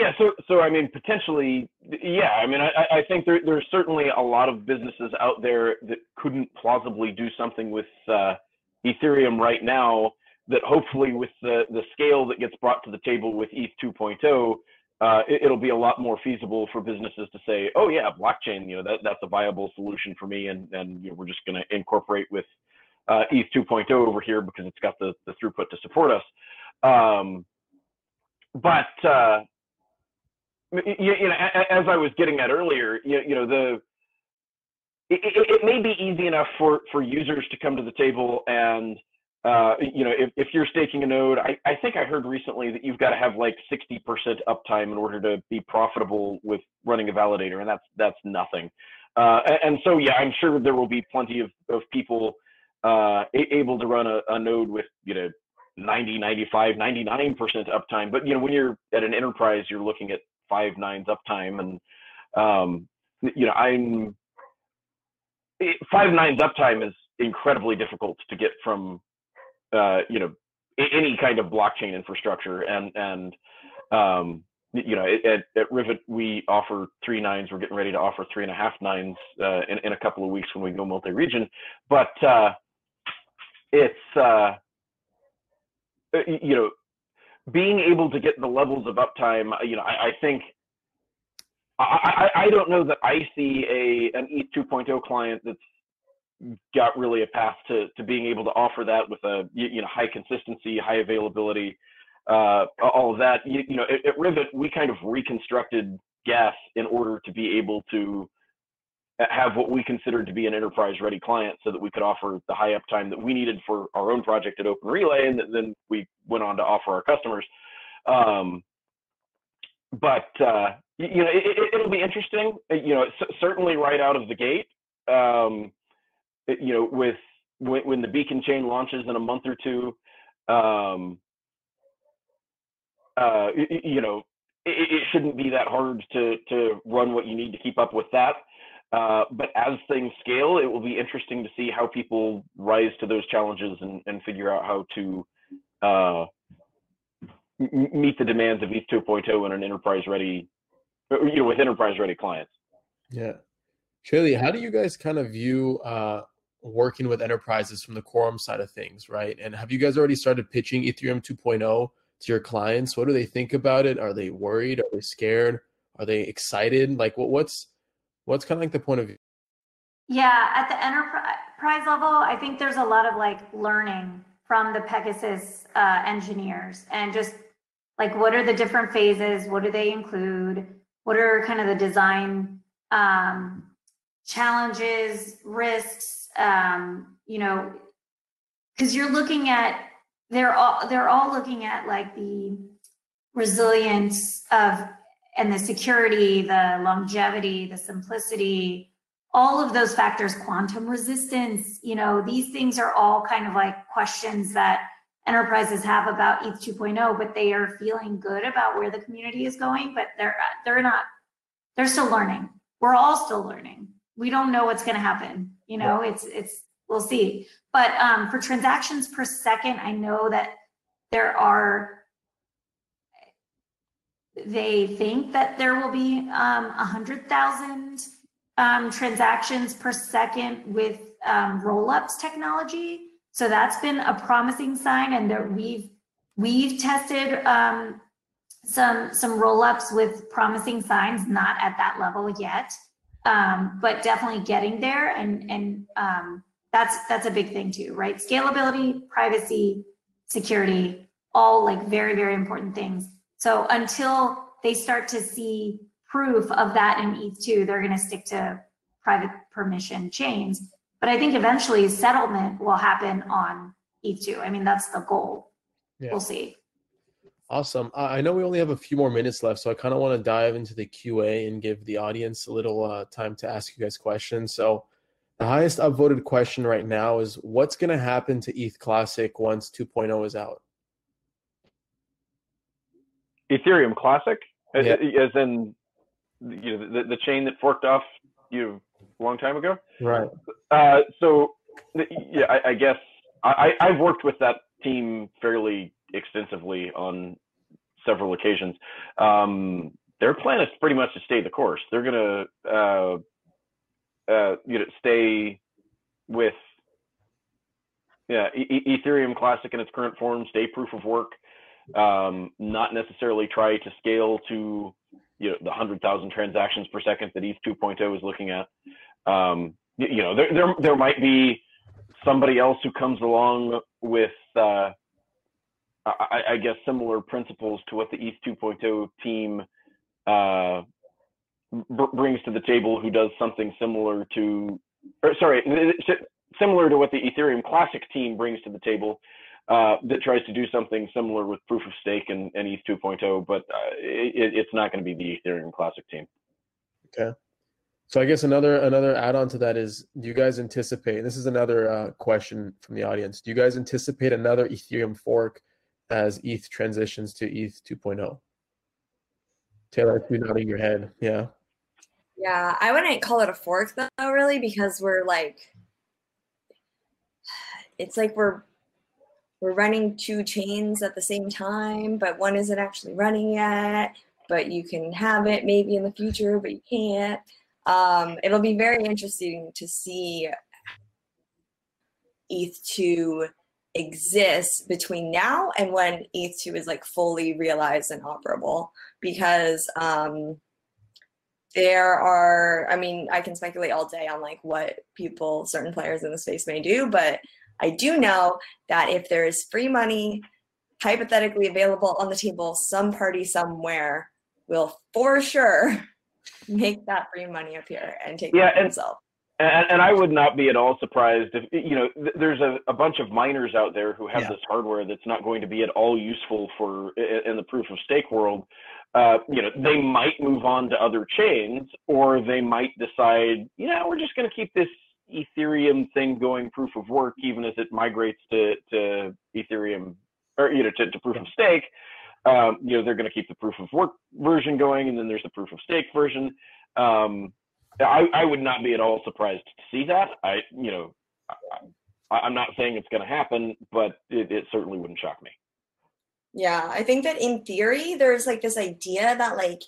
yeah, so so I mean, potentially, yeah. I mean, I, I think there, there's certainly a lot of businesses out there that couldn't plausibly do something with uh, Ethereum right now. That hopefully, with the the scale that gets brought to the table with ETH 2.0, uh, it, will be a lot more feasible for businesses to say, "Oh yeah, blockchain, you know, that that's a viable solution for me," and and you know, we're just going to incorporate with uh, ETH 2.0 over here because it's got the the throughput to support us. Um, but uh, you, you know, as I was getting at earlier, you, you know, the it, it, it, may be easy enough for for users to come to the table and uh, you know, if, if you're staking a node, I, I think I heard recently that you've got to have like 60% uptime in order to be profitable with running a validator, and that's that's nothing. Uh, and so, yeah, I'm sure there will be plenty of, of people uh, able to run a, a node with, you know, 90, 95, 99% uptime. But, you know, when you're at an enterprise, you're looking at five nines uptime, and um, you know I'm five nines uptime is incredibly difficult to get from uh, you know any kind of blockchain infrastructure, and and um, you know at, at Rivet we offer three nines. We're getting ready to offer three and a half nines uh, in in a couple of weeks when we go multi-region, but uh, it's uh, you know being able to get the levels of uptime, you know, I, I think I, I, I, don't know that I see a an ETH 2.0 client that's got really a path to, to being able to offer that with a you know high consistency, high availability, uh, all of that. You, you know, at, at Rivet we kind of reconstructed Geth in order to be able to have what we considered to be an enterprise ready client so that we could offer the high uptime that we needed for our own project at Open Relay. And then we went on to offer our customers. Um, but, uh, you know, it, will be interesting, you know, certainly right out of the gate, um, it, you know, with when, when, the beacon chain launches in a month or two, um, uh, you know, it, it, shouldn't be that hard to, to run what you need to keep up with that. Uh, but as things scale, it will be interesting to see how people rise to those challenges and, and figure out how to uh, meet the demands of ETH 2.0 in an enterprise ready, you know, with enterprise ready clients. Yeah. Shaylee, how do you guys kind of view uh, working with enterprises from the quorum side of things, right? And have you guys already started pitching Ethereum 2.0 to your clients? What do they think about it? Are they worried? Are they scared? Are they excited? Like, what, what's what's kind of like the point of view? Yeah, at the enterprise level, I think there's a lot of like learning from the PegaSys uh, engineers and just like what are the different phases? What do they include? What are kind of the design um, challenges, risks? Um, you know, because you're looking at they're all they're all looking at like the resilience of and the security, the longevity, the simplicity, all of those factors, quantum resistance, you know, these things are all kind of like questions that enterprises have about ETH 2.0, but they are feeling good about where the community is going, but they're they're not they're still learning. We're all still learning. We don't know what's going to happen. You know, it's it's we'll see. But um, for transactions per second, I know that there are they think that there will be um, 100,000 um, transactions per second with um, rollups technology. So that's been a promising sign, and that we've we've tested um, some some rollups with promising signs, not at that level yet, um, but definitely getting there. And and um, that's that's a big thing too, right? Scalability, privacy, security, all like very very important things. So until they start to see proof of that in ETH2, they're going to stick to private permission chains. But I think eventually settlement will happen on ETH2. I mean, that's the goal. Yeah. We'll see. Awesome. Uh, I know we only have a few more minutes left, so I kind of want to dive into the QA and give the audience a little uh, time to ask you guys questions. So, the highest upvoted question right now is what's going to happen to ETH Classic once 2.0 is out? Ethereum Classic, yeah. as in you know the, the chain that forked off you know, a long time ago. Right. Uh, so yeah, I, I guess I, I've worked with that team fairly extensively on several occasions. Um, their plan is pretty much to stay the course. They're gonna uh, uh, you know stay with yeah e- Ethereum Classic in its current form, stay proof of work um, not necessarily try to scale to you know the 100,000 transactions per second that ETH 2.0 is looking at. Um, you know, there, there there might be somebody else who comes along with uh, I, I, guess similar principles to what the ETH 2.0 team uh, b- brings to the table, who does something similar to, or sorry, similar to what the Ethereum Classic team brings to the table, uh, that tries to do something similar with proof of stake and, and ETH 2.0, but uh, it, it's not going to be the Ethereum Classic team. Okay. So I guess another another add-on to that is, do you guys anticipate? This is another uh, question from the audience. Do you guys anticipate another Ethereum fork as ETH transitions to ETH 2.0? Taylor, you nodding your head. Yeah. Yeah, I wouldn't call it a fork though, really, because we're like, it's like we're we're running two chains at the same time, but one isn't actually running yet. But you can have it maybe in the future, but you can't. Um, it'll be very interesting to see ETH2 exists between now and when ETH2 is like fully realized and operable because um, there are, I mean, I can speculate all day on like what people, certain players in the space may do, but I do know that if there is free money hypothetically available on the table, some party somewhere will for sure make that free money appear and take yeah, it and, themselves. And, and, I would not be at all surprised if you know th- there's a, a, bunch of miners out there who have yeah. this hardware that's not going to be at all useful for in the proof of stake world. Uh, you know, they might move on to other chains, or they might decide, you know, we're just going to keep this Ethereum thing going proof of work, even as it migrates to, to Ethereum or you know to, to proof of stake. Um, you know they're going to keep the proof of work version going, and then there's the proof of stake version. Um, I, I would not be at all surprised to see that. I you know I, am not saying it's going to happen, but it, it certainly wouldn't shock me. Yeah, I think that in theory, there's like this idea that like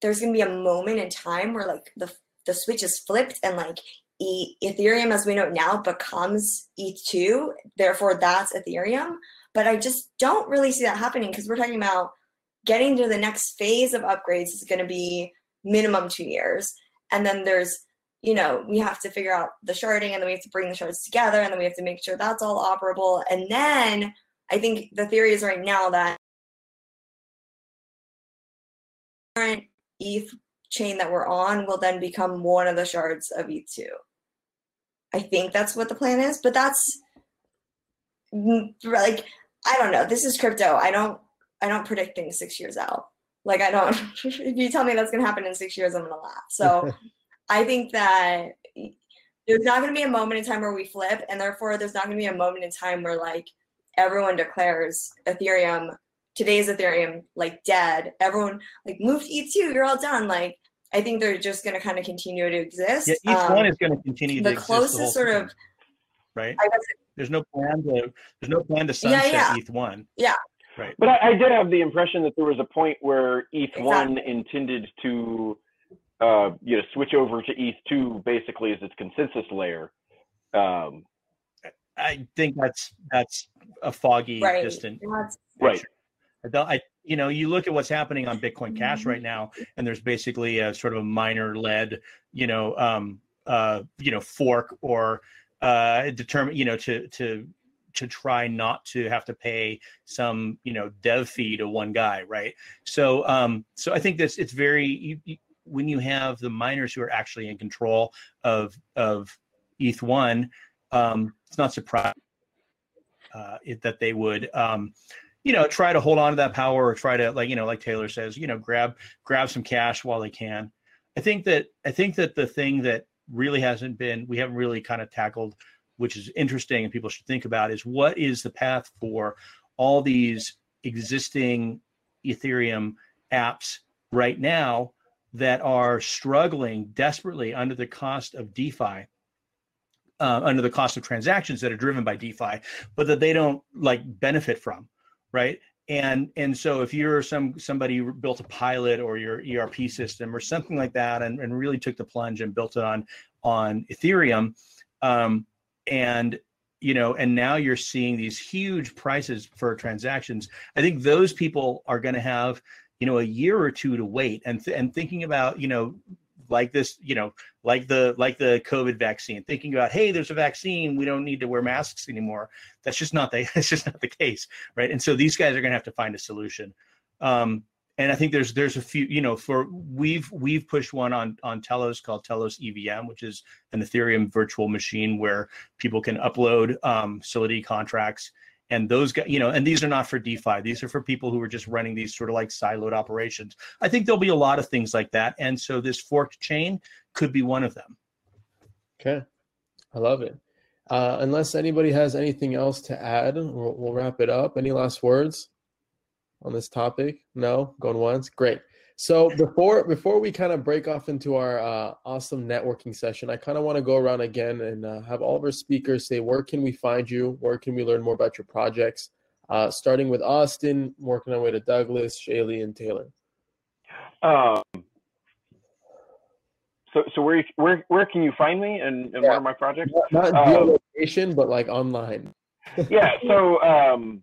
there's going to be a moment in time where like the the switch is flipped and like e- Ethereum as we know it now becomes ETH2, therefore that's Ethereum. But I just don't really see that happening because we're talking about getting to the next phase of upgrades is going to be minimum two years. And then there's, you know, we have to figure out the sharding and then we have to bring the shards together and then we have to make sure that's all operable. And then I think the theory is right now that current ETH chain that we're on will then become one of the shards of ETH2. I think that's what the plan is, but that's mm, like I don't know. This is crypto. I don't I don't predict things six years out. Like I don't. if you tell me that's gonna happen in six years, I'm gonna laugh. So I think that there's not gonna be a moment in time where we flip, and therefore there's not gonna be a moment in time where like everyone declares Ethereum today's Ethereum like dead. Everyone like move to ETH2, you're all done. Like I think they're just going to kind of continue to exist. Yeah, each um, one is going to continue. To the closest the sort of right. there's no plan to there's no plan to sunset yeah, yeah. ETH one. Yeah. Right. But I, I, did have the impression that there was a point where ETH exactly. one intended to uh, you know switch over to ETH two basically as its consensus layer. Um, I think that's that's a foggy, right. distant. right. I don't. I you know you look at what's happening on Bitcoin Cash right now, and there's basically a sort of a miner led, you know, um, uh, you know, fork or uh, determine, you know, to to to try not to have to pay some you know dev fee to one guy right? So um so i think this it's very you, you, when you have the miners who are actually in control of of eth1 um it's not surprising uh, it, that they would um you know try to hold on to that power or try to like you know like taylor says you know grab grab some cash while they can. I think that i think that the thing that really hasn't been we haven't really kind of tackled which is interesting and people should think about is what is the path for all these existing ethereum apps right now that are struggling desperately under the cost of defi uh, under the cost of transactions that are driven by defi but that they don't like benefit from right? And and so if you're some somebody built a pilot or your erp system or something like that and, and really took the plunge and built it on on ethereum um, and you know and now you're seeing these huge prices for transactions i think those people are going to have you know a year or two to wait and th- and thinking about you know like this, you know, like the like the COVID vaccine, thinking about, hey, there's a vaccine, we don't need to wear masks anymore. That's just not the that's just not the case, right? And so these guys are going to have to find a solution. Um, and I think there's there's a few, you know, for we've we've pushed one on on Telos called Telos EVM, which is an Ethereum virtual machine where people can upload um, Solidity contracts and those guys you know and these are not for defi. These are for people who are just running these sort of like siloed operations. I think there'll be a lot of things like that and so this forked chain could be one of them. Okay. I love it. Uh, unless anybody has anything else to add we'll, we'll wrap it up. Any last words on this topic? No? Going once? Great so before before we kind of break off into our uh, awesome networking session, I kind of want to go around again and uh, have all of our speakers say where can we find you, where can we learn more about your projects. Uh, starting with Austin, working our way to Douglas, Shaylee, and Taylor. Um, so so where where where can you find me and, and yeah. what are my projects? Not, not um, location, but like online. yeah. So um,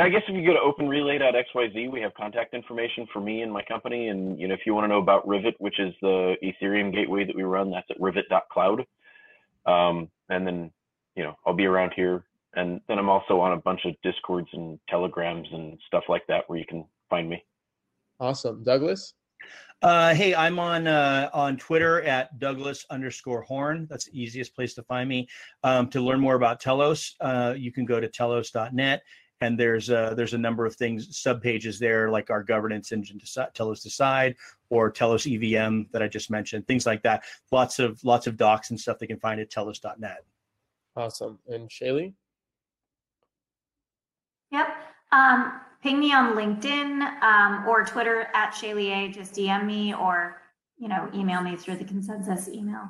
I guess if you go to openrelay.xyz, we have contact information for me and my company. And you know, if you want to know about Rivet, which is the Ethereum gateway that we run, that's at rivet.cloud. Um, and then, you know, I'll be around here. And then I'm also on a bunch of Discords and Telegrams and stuff like that where you can find me. Awesome, Douglas. Uh, hey, I'm on uh, on Twitter at Douglas underscore Horn. That's the easiest place to find me. Um, to learn more about Telos, uh, you can go to telos.net and there's a, there's a number of things sub pages there like our governance engine to Telos Decide or Telos EVM that I just mentioned, things like that. Lots of lots of docs and stuff they can find at telos.net. Awesome. And Shaylee? Yep. Um, ping me on LinkedIn um, or Twitter at Shaylee A. Just DM me or you know email me through the ConsenSys email.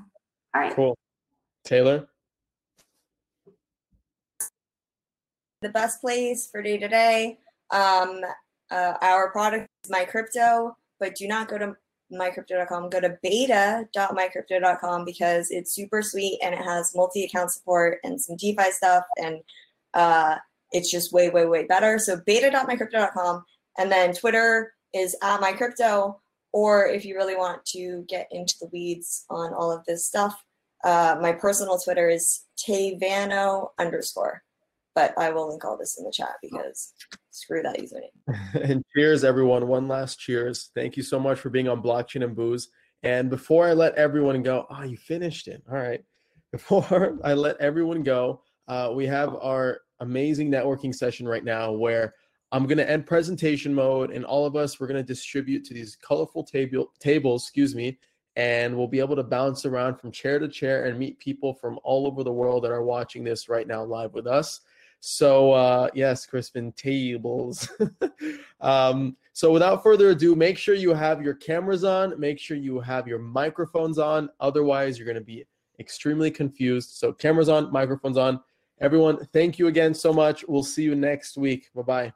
All right. Cool. Taylor? The best place for day to day. Um, uh, our product is MyCrypto, but do not go to mycrypto.com. Go to beta.mycrypto.com because it's super sweet and it has multi account support and some DeFi stuff. And uh, it's just way, way, way better. So beta.mycrypto.com. And then Twitter is at mycrypto. Or if you really want to get into the weeds on all of this stuff, uh, my personal Twitter is tayvano underscore but I will link all this in the chat because screw that username. and cheers, everyone. One last cheers. Thank you so much for being on Blockchain and Booze. And before I let everyone go, oh, you finished it. All right. Before I let everyone go, uh, we have our amazing networking session right now where I'm going to end presentation mode, and all of us we're going to distribute to these colorful table tables, excuse me, and we'll be able to bounce around from chair to chair and meet people from all over the world that are watching this right now live with us. So uh, yes, Crispin tables. um, so without further ado, make sure you have your cameras on. Make sure you have your microphones on. Otherwise, you're going to be extremely confused. So cameras on, microphones on. Everyone, thank you again so much. We'll see you next week. Bye bye.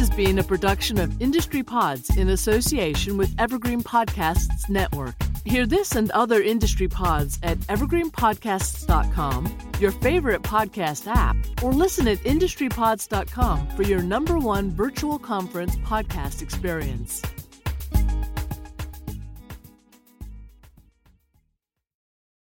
Has been a production of Industry Pods in association with Evergreen Podcasts Network. Hear this and other industry pods at evergreenpodcasts.com, your favorite podcast app, or listen at industrypods.com for your number one virtual conference podcast experience.